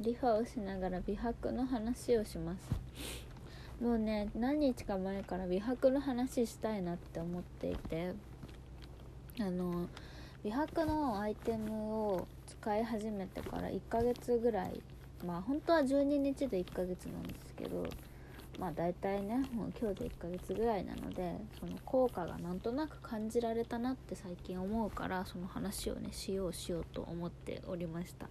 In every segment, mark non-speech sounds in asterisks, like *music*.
リファをしながら美白の話をします。もうね何日か前から美白の話したいなって思っていてあの美白のアイテムを使い始めてから1ヶ月ぐらいまあ本当は12日で1ヶ月なんですけどまあ大体ねもう今日で1ヶ月ぐらいなのでその効果がなんとなく感じられたなって最近思うからその話をねしようしようと思っておりました。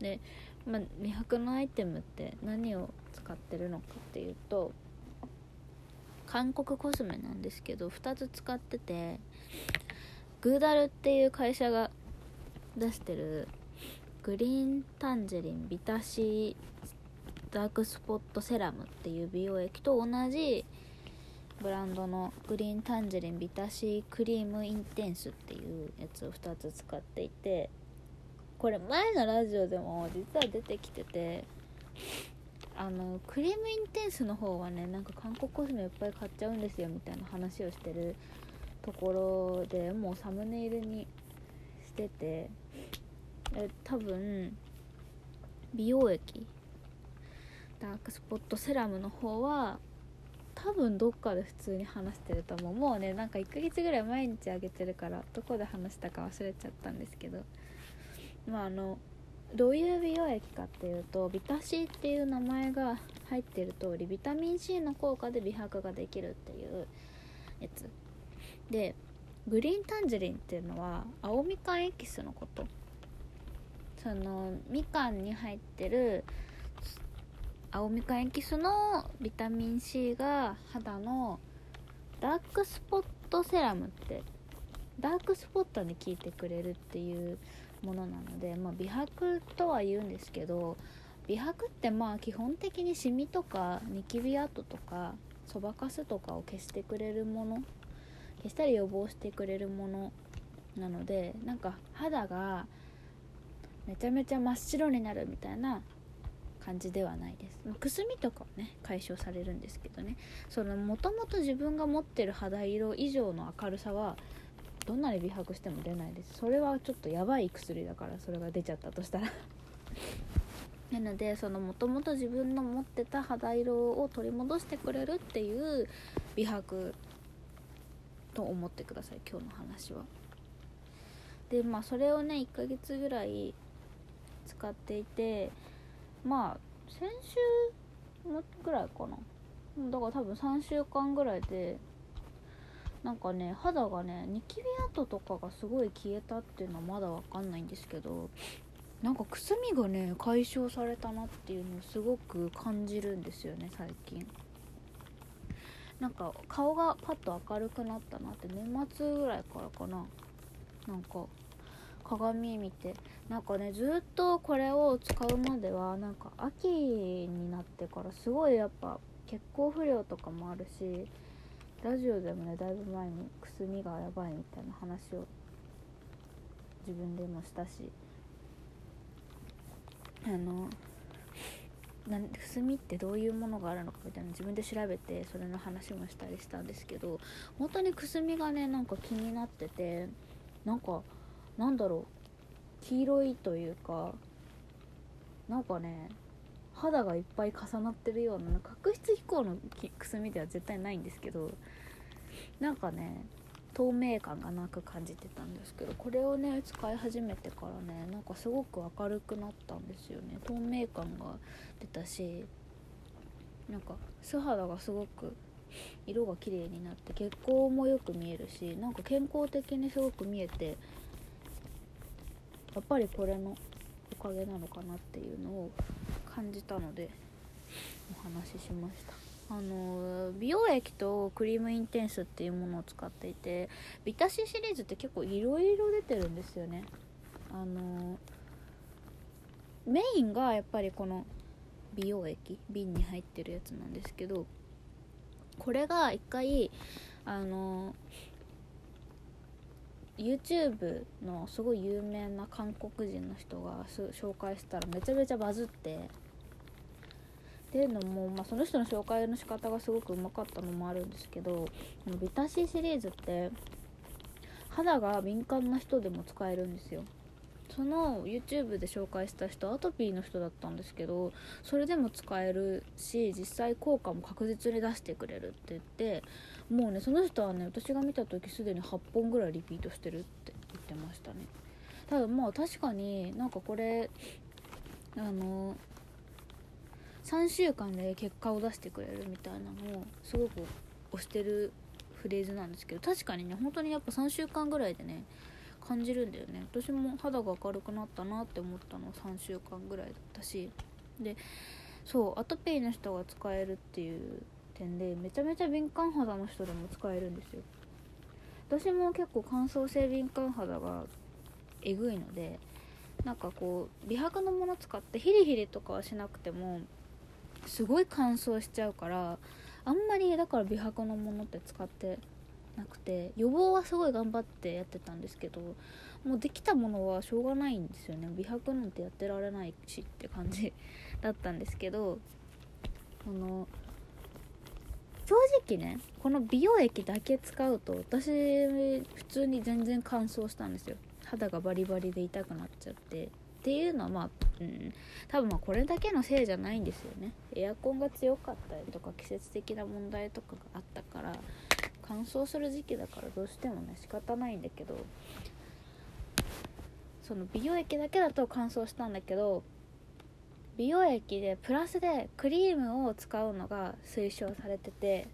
で、まあ、美白のアイテムって何を使ってるのかっていうと韓国コスメなんですけど2つ使っててグーダルっていう会社が出してるグリーンタンジェリンビタシーダークスポットセラムっていう美容液と同じブランドのグリーンタンジェリンビタシークリームインテンスっていうやつを2つ使っていてこれ前のラジオでも実は出てきててあのクリームインテンスの方はねなんか韓国コスメいっぱい買っちゃうんですよみたいな話をしてるところでもうサムネイルにしててえ多分美容液ダークスポットセラムの方は多分どっかで普通に話してると思う。もうねなんか1ヶ月ぐらい毎日あげてるからどこで話したか忘れちゃったんですけど。まああのどういう美容液かっていうとビタ C っていう名前が入ってる通りビタミン C の効果で美白ができるっていうやつ。でグリーンタンジェリンっていうのは青みかんエキスのこと。そのみかんに入ってる青みかんエキスのビタミン C が肌のダークスポットセラムってダークスポットに効いてくれるっていうものなので、まあ、美白とは言うんですけど美白ってまあ基本的にシミとかニキビ跡とかそばかすとかを消してくれるもの消したり予防してくれるものなのでなんか肌がめちゃめちゃ真っ白になるみたいな感じではないです。まくすみとかはね解消されるんですけどね。そのもともと自分が持ってる肌色以上の明るさはどんなに美白しても出ないです。それはちょっとやばい薬だからそれが出ちゃったとしたら。*laughs* なのでそのもともと自分の持ってた肌色を取り戻してくれるっていう美白と思ってください。今日の話は。でまあそれをね1ヶ月ぐらい使っていてまあ先週ぐらいかな。だから多分3週間ぐらいでなんかね肌がねニキビ跡とかがすごい消えたっていうのはまだ分かんないんですけどなんかくすみがね解消されたなっていうのをすごく感じるんですよね最近。なんか顔がパッと明るくなったなって年末ぐらいからかな。なんか鏡見てなんかねずっとこれを使うまではなんか秋になってからすごいやっぱ血行不良とかもあるしラジオでもねだいぶ前にくすみがやばいみたいな話を自分でもしたしあのなんくすみってどういうものがあるのかみたいな自分で調べてそれの話もしたりしたんですけど本当にくすみがねなんか気になっててなんかなんだろう黄色いというかなんかね肌がいっぱい重なってるような角質飛行のくすみでは絶対ないんですけどなんかね透明感がなく感じてたんですけどこれをね使い始めてからねなんかすごく明るくなったんですよね。透明感が出たしなんか素肌がすごく色が綺麗になって血行もよく見えるしなんか健康的にすごく見えてやっぱりこれのおかげなのかなっていうのを感じたのでお話ししました。あの美容液とクリームインテンスっていうものを使っていてビタシシリーズって結構いろいろ出てるんですよね。あのメインがやっぱりこの美容液瓶に入ってるやつなんですけどこれが一回あの YouTube のすごい有名な韓国人の人が紹介したらめちゃめちゃバズってっていうのも、まあ、その人の紹介の仕方がすごくうまかったのもあるんですけどこのビタシーシリーズって肌が敏感な人でも使えるんですよ。その YouTube で紹介した人アトピーの人だったんですけどそれでも使えるし実際効果も確実に出してくれるって言ってもうねその人はね私が見た時すでに8本ぐらいリピートしてるって言ってましたね。ただまあ確かになんかこれあの3週間で結果を出してくれるみたいなのをすごく推してるフレーズなんですけど確かにね本当にやっぱ3週間ぐらいでね感じるんだよね。私も肌が明るくなったなって思ったの3週間ぐらいだったし。でそうアトピーの人が使えるっていう点でめちゃめちゃ敏感肌の人でも使えるんですよ。私も結構乾燥性敏感肌がえぐいのでなんかこう美白のもの使ってヒリヒリとかはしなくてもすごい乾燥しちゃうからあんまりだから美白のものって使ってなくて予防はすごい頑張ってやってたんですけどもうできたものはしょうがないんですよね。美白なんてやってられないしって感じ *laughs* だったんですけどあの正直ねこの美容液だけ使うと私普通に全然乾燥したんですよ。肌がバリバリで痛くなっちゃって。っていうのはまあ、うん、多分まこれだけのせいじゃないんですよね。エアコンが強かったりとか季節的な問題とかがあったから乾燥する時期だからどうしてもね仕方ないんだけどその美容液だけだと乾燥したんだけど美容液でプラスでクリームを使うのが推奨されてて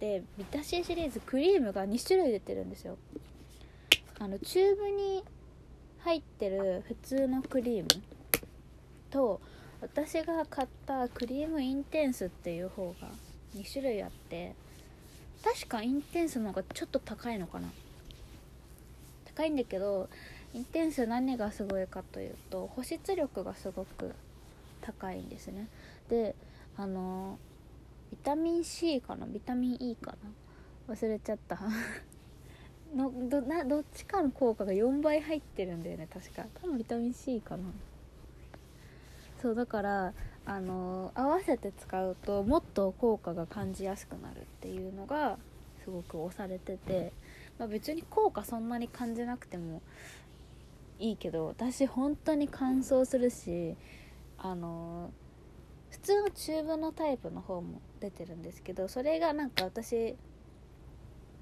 でビタシーシリーズクリームが2種類出てるんですよ。あのチューブに入ってる普通のクリームと私が買ったクリームインテンスっていう方が2種類あって確かインテンスの方がちょっと高いのかな。高いんだけどインテンス何がすごいかというと保湿力がすごく高いんですね。であのビタミン C かな？ビタミン E かな？忘れちゃった。のどなどっちかの効果が4倍入ってるんだよね確か。多分ビタミン C かな。そうだからあの合わせて使うともっと効果が感じやすくなるっていうのがすごく押されてて、まあ、別に効果そんなに感じなくてもいいけど私本当に乾燥するしあの普通のチューブのタイプの方も出てるんですけどそれがなんか私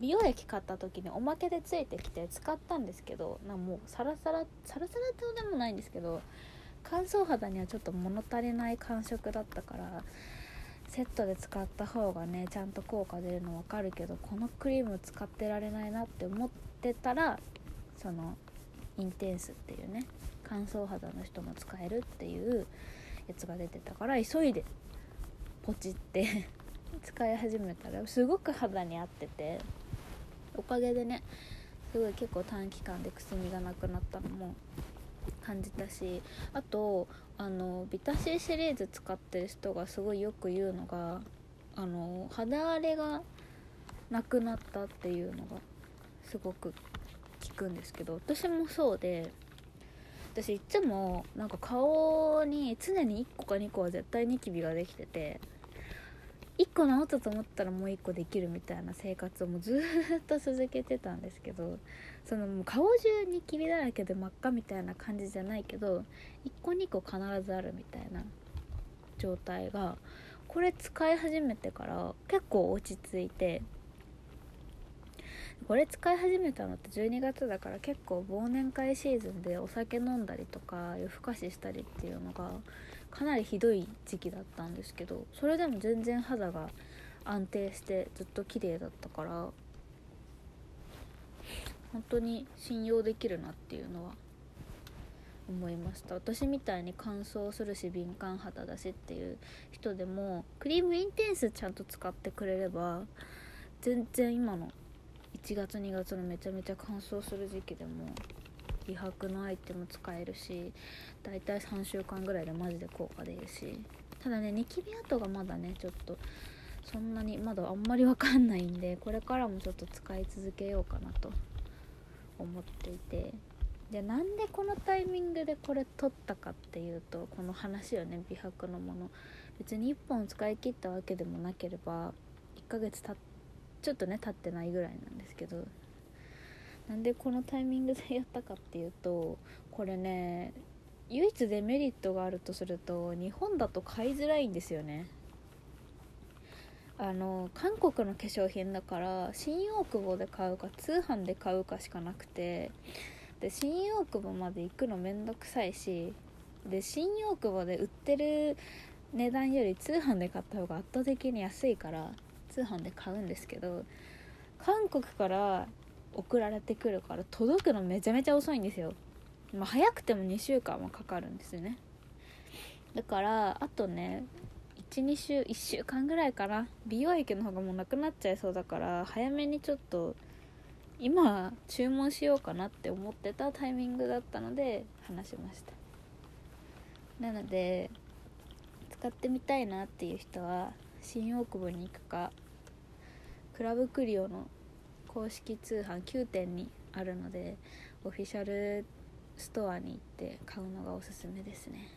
美容液買った時におまけでついてきて使ったんですけどなもうサラサラサラサラってでもないんですけど乾燥肌にはちょっと物足りない感触だったからセットで使った方がねちゃんと効果出るの分かるけどこのクリーム使ってられないなって思ってたらそのインテンスっていうね乾燥肌の人も使えるっていうやつが出てたから急いでポチって *laughs* 使い始めたらすごく肌に合ってて。おかげでねすごい結構短期間でくすみがなくなったのも感じたしあとあのビタシーシリーズ使ってる人がすごいよく言うのがあの肌荒れがなくなったっていうのがすごく聞くんですけど私もそうで私いつもなんか顔に常に1個か2個は絶対ニキビができてて1個治ったと思ったらもう1個できるみたいな生活をもうずっと続けてたんですけどそのもう顔中に霧だらけで真っ赤みたいな感じじゃないけど1個2個必ずあるみたいな状態がこれ使い始めてから結構落ち着いてこれ使い始めたのって12月だから結構忘年会シーズンでお酒飲んだりとか夜更かししたりっていうのがかなりひどい時期だったんですけどそれでも全然肌が安定してずっと綺麗だったから本当に信用できるなっていうのは思いました。私みたいに乾燥するし敏感肌だしっていう人でもクリームインテンスちゃんと使ってくれれば全然今の1月2月のめちゃめちゃ乾燥する時期でも美白のアイテム使えるしだいたい3週間ぐらいでマジで効果出るし。ただねニキビ跡がまだねちょっとそんなにまだあんまりわかんないんでこれからもちょっと使い続けようかなと。思っていて。でなんでこのタイミングでこれ取ったかっていうとこの話よね美白のもの。別に1本使い切ったわけでもなければ1ヶ月たちょっとね経ってないぐらいなんですけどなんでこのタイミングでやったかっていうとこれね唯一デメリットがあるとすると日本だと買いづらいんですよね。あの韓国の化粧品だから新大久保で買うか通販で買うかしかなくてで新大久保まで行くのめんどくさいしで新大久保で売ってる値段より通販で買った方が圧倒的に安いから通販で買うんですけど韓国から送られてくるから届くのめちゃめちゃ遅いんですよ、まあ、早くても2週間はかかるんですよね。だからあとね12週1週間ぐらいかな。美容液の方がもうなくなっちゃいそうだから早めにちょっと今注文しようかなって思ってたタイミングだったので話しました。なので使ってみたいなっていう人は新大久保に行くかクラブクリオの公式通販9点にあるのでオフィシャルストアに行って買うのがおすすめですね。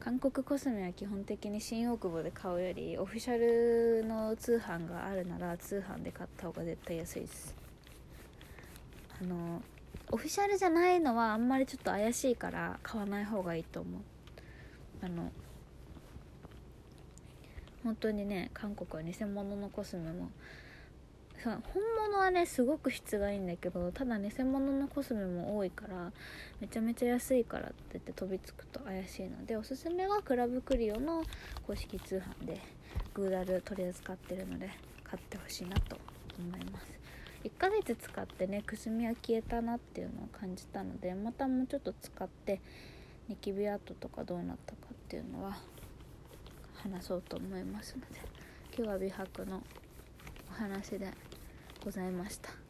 韓国コスメは基本的に新大久保で買うよりオフィシャルの通販があるなら通販で買った方が絶対安いです。あのオフィシャルじゃないのはあんまりちょっと怪しいから買わない方がいいと思う。あの本当にね韓国は偽物のコスメもさ本物はねすごく質がいいんだけどただ偽物のコスメも多いからめちゃめちゃ安いからって言って飛びつくと怪しいのでおすすめはクラブクリオの公式通販でグーダル取り扱ってるので買ってほしいなと思います。1ヶ月使ってねくすみは消えたなっていうのを感じたのでまたもうちょっと使ってニキビ跡とかどうなったかっていうのは話そうと思いますので今日は美白のお話でございました。